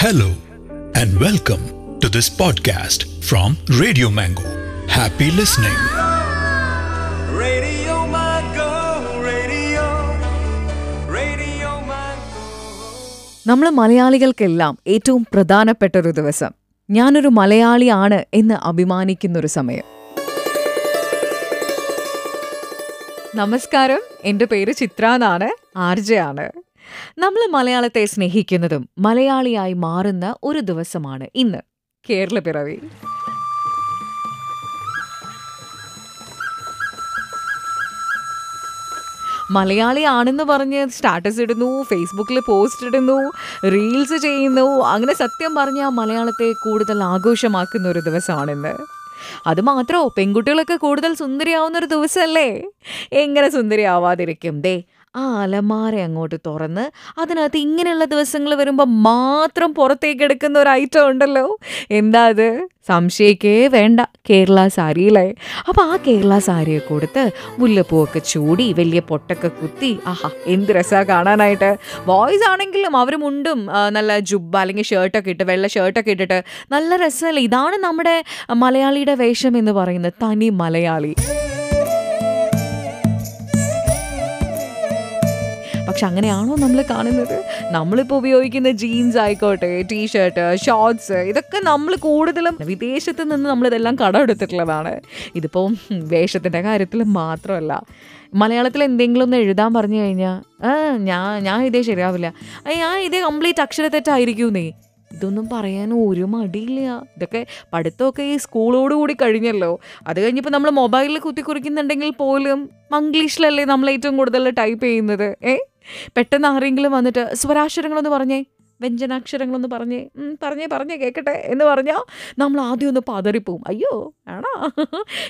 Hello and welcome to this podcast from Radio Mango. Happy listening. Radio Mango, Radio, Radio Mango. നമ്മൾ മലയാളികൾക്കെല്ലാം ഏറ്റവും പ്രധാനപ്പെട്ട ഒരു ദിവസം ഞാനൊരു മലയാളിയാണ് എന്ന് അഭിമാനിക്കുന്ന ഒരു സമയം നമസ്കാരം എന്റെ പേര് ചിത്ര എന്നാണ് ആർജയാണ് നമ്മൾ മലയാളത്തെ സ്നേഹിക്കുന്നതും മലയാളിയായി മാറുന്ന ഒരു ദിവസമാണ് ഇന്ന്. കേരള പിറവി. മലയാളിയാണെന്ന് പറഞ്ഞ് സ്റ്റാറ്റസ് ഇടുന്നു ഫേസ്ബുക്കിൽ പോസ്റ്റ് ഇടുന്നു റീൽസ് ചെയ്യുന്നു അങ്ങനെ സത്യം പറഞ്ഞാൽ മലയാളത്തെ കൂടുതൽ ആഘോഷമാക്കുന്ന ഒരു ദിവസമാണിന്ന് അതുമാത്രോ പെൺകുട്ടികളൊക്കെ കൂടുതൽ സുന്ദരിയാവുന്ന ഒരു ദിവസമല്ലേ എങ്ങനെ സുന്ദരിയാവാതിരിക്കും? ദേ ആ അലമാര അങ്ങോട്ട് തുറന്ന് അതിനകത്ത് ഇങ്ങനെയുള്ള ദിവസങ്ങൾ വരുമ്പോൾ മാത്രം പുറത്തേക്ക് എടുക്കുന്ന ഒരു ഐറ്റം ഉണ്ടല്ലോ. എന്താ അത്? സംശയിക്കേ വേണ്ട. കേരള സാരിയിലെ അപ്പോൾ ആ കേരള സാരിയെ കൊടുത്ത് മുല്ലപ്പൂവൊക്കെ ചൂടി വലിയ പൊട്ടൊക്കെ കുത്തി ആഹാ എന്ത് രസമാണ് കാണാനായിട്ട്. ബോയ്സ് ആണെങ്കിലും അവർ മുണ്ടും നല്ല ജുബ്ബ അല്ലെങ്കിൽ ഷർട്ടൊക്കെ ഇട്ട് വെള്ള ഷർട്ടൊക്കെ ഇട്ടിട്ട് നല്ല രസമല്ലേ? ഇതാണ് നമ്മുടെ മലയാളിയുടെ വേഷം എന്ന് പറയുന്നത് തനി മലയാളി. പക്ഷെ അങ്ങനെയാണോ നമ്മൾ കാണുന്നത്? നമ്മളിപ്പോൾ ഉപയോഗിക്കുന്ന ജീൻസ് ആയിക്കോട്ടെ ടീഷർട്ട് ഷോർട്സ് ഇതൊക്കെ നമ്മൾ കൂടുതലും വിദേശത്ത് നിന്ന് നമ്മളിതെല്ലാം കടമെടുത്തിട്ടുള്ളതാണ് ഇതിപ്പോൾ വേഷത്തിന്റെ കാര്യത്തിൽ മാത്രമല്ല. മലയാളത്തിൽ എന്തെങ്കിലും ഒന്ന് എഴുതാൻ പറഞ്ഞു കഴിഞ്ഞാൽ ഞാൻ ഞാൻ ഇതേ ശരിയാവില്ല. ഞാൻ ഇതേ കംപ്ലീറ്റ് നീ ഇതൊന്നും പറയാൻ ഒരു മടിയില്ല. ഇതൊക്കെ പഠിത്തമൊക്കെ ഈ സ്കൂളോട് കൂടി കഴിഞ്ഞല്ലോ. അത് കഴിഞ്ഞപ്പോൾ നമ്മൾ മൊബൈലിൽ കുത്തി കുറിക്കുന്നുണ്ടെങ്കിൽ പോലും മംഗ്ലീഷിലല്ലേ നമ്മൾ ഏറ്റവും കൂടുതൽ ടൈപ്പ് ചെയ്യുന്നത് ഏ? പെട്ടെന്ന് ആരെങ്കിലും വന്നിട്ട് സ്വരാക്ഷരങ്ങളൊന്ന് പറഞ്ഞേ വ്യഞ്ജനാക്ഷരങ്ങളൊന്ന് പറഞ്ഞേ പറഞ്ഞേ പറഞ്ഞേ കേൾക്കട്ടെ എന്ന് പറഞ്ഞാൽ നമ്മൾ ആദ്യം ഒന്ന് പതറിപ്പോവും. അയ്യോ ആണോ?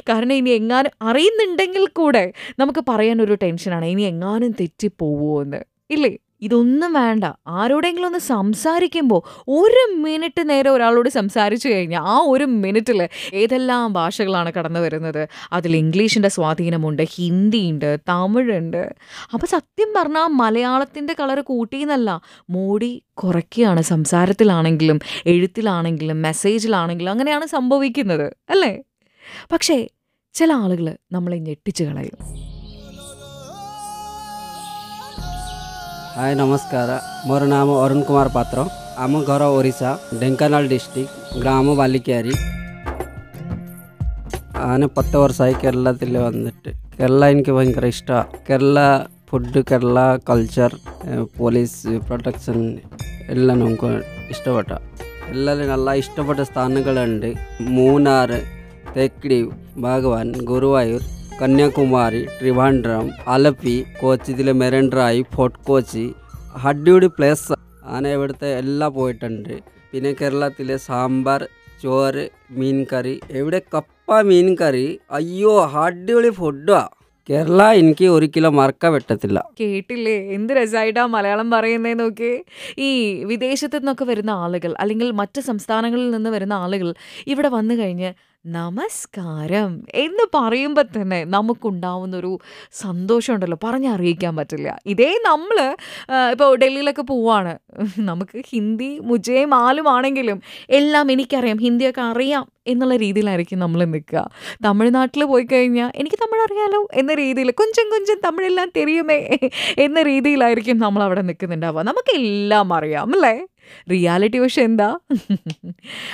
കാരണം ഇനി എങ്ങാനും അറിയുന്നുണ്ടെങ്കിൽ കൂടെ നമുക്ക് പറയാനൊരു ടെൻഷനാണ്. ഇനി എങ്ങാനും തെറ്റിപ്പോവോ എന്ന്. ഇല്ലേ? ഇതൊന്നും വേണ്ട. ആരോടെങ്കിലും ഒന്ന് സംസാരിക്കുമ്പോൾ ഒരു മിനിറ്റ് നേരെ ഒരാളോട് സംസാരിച്ചു കഴിഞ്ഞാൽ ആ ഒരു മിനിറ്റിൽ ഏതെല്ലാം ഭാഷകളാണ് കടന്നു വരുന്നത്? അതിൽ ഇംഗ്ലീഷിന്റെ സ്വാധീനമുണ്ട് ഹിന്ദിയുണ്ട് തമിഴുണ്ട്. അപ്പോൾ സത്യം പറഞ്ഞാൽ മലയാളത്തിന്റെ കളർ കൂട്ടിയെന്നല്ല. മൂടി കുറയ്ക്കുകയാണ് സംസാരത്തിലാണെങ്കിലും എഴുത്തിലാണെങ്കിലും മെസ്സേജിലാണെങ്കിലും അങ്ങനെയാണ് സംഭവിക്കുന്നത്. അല്ലേ? പക്ഷേ ചില ആളുകൾ നമ്മളെ ഞെട്ടിച്ച് കളയും. ହାଏ ନମସ୍କାର ମୋର ନାମ ଅରୁଣ କୁମାର ପାତ୍ର। ଆମ ଘର ଓଡ଼ିଶା ଢେଙ୍କାନାଳ ଡିଷ୍ଟ୍ରିକ୍ଟ ଗ୍ରାମ ବାଲିକିଆରି। അങ്ങനെ പത്ത് വർഷമായി കേരളത്തിൽ വന്നിട്ട് കേരള എനിക്ക് ഭയങ്കര ഇഷ്ടമാണ് Kerala food Kerala culture police protection എല്ലാം നമുക്ക് ഇഷ്ടപ്പെട്ട എല്ലാവരും നല്ല ഇഷ്ടപ്പെട്ട സ്ഥാനങ്ങളുണ്ട് മൂന്നാർ തേക്കടി ഭഗവാൻ ഗുരുവായൂർ കന്യാകുമാരി ട്രിവാൻഡ്രം ആലപ്പി കോച്ച് ഇതിൽ മെറൈൻ ഡ്രൈവ് ഫോർട്ട് കോച്ചി അടിപൊളി പ്ലേസ്. ഞാൻ ഇവിടുത്തെ എല്ലാം പോയിട്ടുണ്ട്. പിന്നെ കേരളത്തിലെ സാമ്പാർ ചോറ് മീൻ കറി എവിടെ കപ്പ മീൻ കറി അയ്യോ അടിപൊളി ഫുഡാ കേരള എനിക്ക് ഒരിക്കലും മറക്കാൻ പറ്റത്തില്ല കേട്ടില്ലേ? എന്ത് രസമായിട്ടാ മലയാളം പറയുന്നേ നോക്കി. ഈ വിദേശത്തു നിന്നൊക്കെ വരുന്ന ആളുകൾ അല്ലെങ്കിൽ മറ്റ് സംസ്ഥാനങ്ങളിൽ നിന്ന് വരുന്ന ആളുകൾ ഇവിടെ വന്നു കഴിഞ്ഞ് നമസ്കാരം എന്ന് പറയുമ്പോൾ തന്നെ നമുക്കുണ്ടാവുന്നൊരു സന്തോഷമുണ്ടല്ലോ. പറഞ്ഞറിയിക്കാൻ പറ്റില്ല. ഇതേ നമ്മൾ ഇപ്പോൾ ഡൽഹിയിലൊക്കെ പോവാണ്. നമുക്ക് ഹിന്ദി മുജേ മാലുമാണെങ്കിലും എല്ലാം എനിക്കറിയാം. ഹിന്ദിയൊക്കെ അറിയാം എന്നുള്ള രീതിയിലായിരിക്കും നമ്മൾ നിൽക്കുക. തമിഴ്നാട്ടിൽ പോയി കഴിഞ്ഞാൽ എനിക്ക് തമിഴ് അറിയാലോ എന്ന രീതിയിൽ കൊഞ്ചം കൊഞ്ചം തമിഴെല്ലാം തെരിയുമേ എന്ന രീതിയിലായിരിക്കും നമ്മൾ അവിടെ നിൽക്കുന്നുണ്ടാവുക. നമുക്കെല്ലാം അറിയാം അല്ലേ? റിയാലിറ്റി പക്ഷെ എന്താ?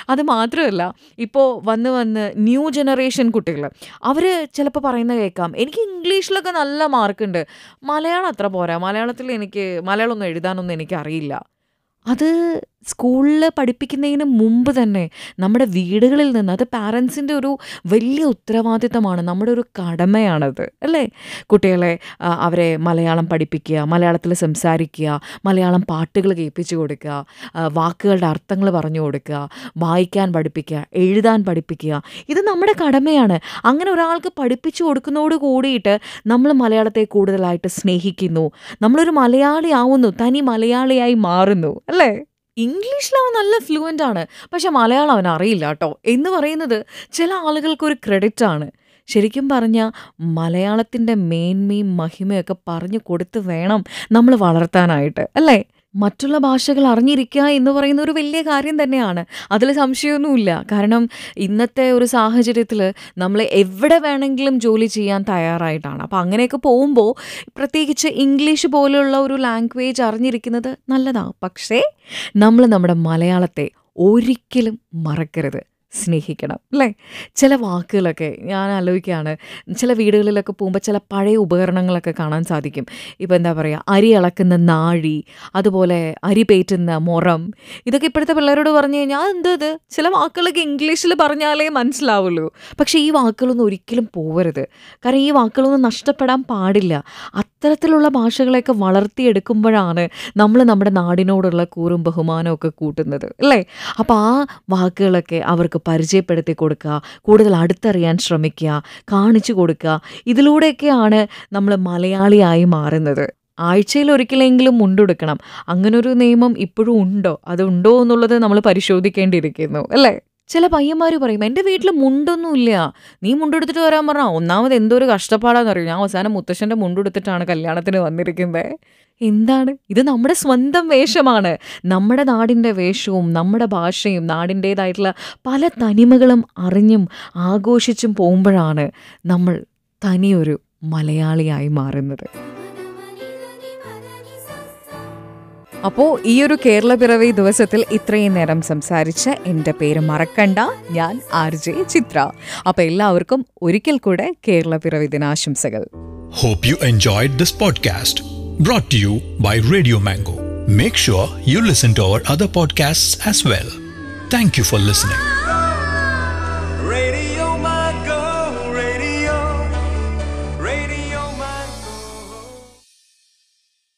അത് മാത്രമല്ല ഇപ്പോൾ വന്ന് വന്ന് ന്യൂ ജനറേഷൻ കുട്ടികൾ അവർ ചിലപ്പോൾ പറയുന്ന കേൾക്കാം എനിക്ക് ഇംഗ്ലീഷിലൊക്കെ നല്ല മാർക്കുണ്ട്. മലയാളം അത്ര പോരാ. മലയാളത്തിൽ എനിക്ക് മലയാളമൊന്നും എഴുതാനൊന്നും എനിക്കറിയില്ല. അത് സ്കൂളിൽ പഠിപ്പിക്കുന്നതിന് മുമ്പ് തന്നെ നമ്മുടെ വീടുകളിൽ നിന്ന് അത് പാരൻസിന്റെ ഒരു വലിയ ഉത്തരവാദിത്തമാണ് നമ്മുടെ ഒരു കടമയാണത് അല്ലേ? കുട്ടികളെ അവരെ മലയാളം പഠിപ്പിക്കുക മലയാളത്തിൽ സംസാരിക്കുക മലയാളം പാട്ടുകൾ കേൾപ്പിച്ചു കൊടുക്കുക വാക്കുകളുടെ അർത്ഥങ്ങൾ പറഞ്ഞു കൊടുക്കുക വായിക്കാൻ പഠിപ്പിക്കുക എഴുതാൻ പഠിപ്പിക്കുക ഇത് നമ്മുടെ കടമയാണ്. അങ്ങനെ ഒരാൾക്ക് പഠിപ്പിച്ചു കൊടുക്കുന്നതോട് കൂടിയിട്ട് നമ്മൾ മലയാളത്തെ കൂടുതലായിട്ട് സ്നേഹിക്കുന്നു നമ്മളൊരു മലയാളി ആവുന്നു തനി മലയാളിയായി മാറുന്നു അല്ലേ? ഇംഗ്ലീഷിൽ അവൻ നല്ല ഫ്ലുവന്റ് ആണ്. പക്ഷെ മലയാളം അവൻ അറിയില്ല കേട്ടോ. എന്ന് പറയുന്നത് ചില ആളുകൾക്കൊരു ക്രെഡിറ്റ് ആണ്. ശരിക്കും പറഞ്ഞാൽ മലയാളത്തിന്റെ മേന്മയും മഹിമയൊക്കെ പറഞ്ഞു കൊടുത്ത് വേണം നമ്മൾ വളർത്താനായിട്ട്. അല്ലേ? മറ്റുള്ള ഭാഷകൾ അറിഞ്ഞിരിക്കുക എന്ന് പറയുന്ന ഒരു വലിയ കാര്യം തന്നെയാണ്. അതിൽ സംശയമൊന്നുമില്ല. കാരണം ഇന്നത്തെ ഒരു സാഹചര്യത്തിൽ നമ്മൾ എവിടെ വേണമെങ്കിലും ജോലി ചെയ്യാൻ തയ്യാറായിട്ടാണ്. അപ്പോൾ അങ്ങനെയൊക്കെ പോകുമ്പോൾ പ്രത്യേകിച്ച് ഇംഗ്ലീഷ് പോലെയുള്ള ഒരു ലാംഗ്വേജ് അറിഞ്ഞിരിക്കുന്നത് നല്ലതാണ്. പക്ഷേ നമ്മൾ നമ്മുടെ മലയാളത്തെ ഒരിക്കലും മറക്കരുത്. സ്നേഹിക്കണം അല്ലേ? ചില വാക്കുകളൊക്കെ ഞാൻ ആലോചിക്കുകയാണ്. ചില വീടുകളിലൊക്കെ പോകുമ്പോൾ ചില പഴയ ഉപകരണങ്ങളൊക്കെ കാണാൻ സാധിക്കും. ഇപ്പോൾ എന്താ പറയുക അരി ഇളക്കുന്ന നാഴി അതുപോലെ അരി പേറ്റുന്ന മുറം ഇതൊക്കെ ഇപ്പോഴത്തെ പിള്ളേരോട് പറഞ്ഞു കഴിഞ്ഞാൽ എന്ത് ഇത്? ചില വാക്കുകളൊക്കെ ഇംഗ്ലീഷിൽ പറഞ്ഞാലേ മനസ്സിലാവുള്ളൂ. പക്ഷേ ഈ വാക്കുകളൊന്നും ഒരിക്കലും പോവരുത്. കാരണം ഈ വാക്കുകളൊന്നും നഷ്ടപ്പെടാൻ പാടില്ല. അത്തരത്തിലുള്ള ഭാഷകളെയൊക്കെ വളർത്തിയെടുക്കുമ്പോഴാണ് നമ്മൾ നമ്മുടെ നാടിനോടുള്ള കൂറും ബഹുമാനമൊക്കെ കൂട്ടുന്നത് അല്ലേ? അപ്പോൾ ആ വാക്കുകളൊക്കെ അവർക്ക് പരിചയപ്പെടുത്തി കൊടുക്കുക കൂടുതൽ അടുത്തറിയാൻ ശ്രമിക്കുക കാണിച്ചു കൊടുക്കുക. ഇതിലൂടെയൊക്കെയാണ് നമ്മൾ മലയാളിയായി മാറുന്നത്. ആഴ്ചയിൽ ഒരിക്കലെങ്കിലും മുണ്ടെടുക്കണം അങ്ങനൊരു നിയമം ഇപ്പോഴും ഉണ്ടോ? അതുണ്ടോ എന്നുള്ളത് നമ്മൾ പരിശോധിക്കേണ്ടിയിരിക്കുന്നു അല്ലേ? ചില പയ്യന്മാർ പറയും എന്റെ വീട്ടിൽ മുണ്ടൊന്നുമില്ല. നീ മുണ്ടെടുത്തിട്ട് വരാൻ പറഞ്ഞാൽ ഒന്നാമത് എന്തോ ഒരു കഷ്ടപ്പാടാന്ന് അറിയും? ഞാൻ അവസാനം മുത്തശ്ശന്റെ മുണ്ടെടുത്തിട്ടാണ് കല്യാണത്തിന് വന്നിരിക്കുന്നത് എന്താണ്? ഇത് നമ്മുടെ സ്വന്തം വേഷമാണ്. നമ്മുടെ നാടിന്റെ വേഷവും നമ്മുടെ ഭാഷയും നാടിന്റേതായിട്ടുള്ള പല തനിമകളും അറിഞ്ഞും ആഘോഷിച്ചും പോകുമ്പോഴാണ് നമ്മൾ തനിയൊരു മലയാളിയായി മാറുന്നത്. അപ്പോൾ ഈ ഒരു കേരള പിറവി ദിവസത്തിൽ ഇത്രയും നേരം സംസാരിച്ച എന്റെ പേര് മറക്കണ്ട ഞാൻ ആർ ജെ ചിത്ര. അപ്പോൾ എല്ലാവർക്കും ഒരിക്കൽ കൂടെ കേരളപിറവി ദിനാശംസകൾ. Hope you enjoyed this podcast brought to you by Radio Mango make sure you listen to our other podcast as well thank you for listening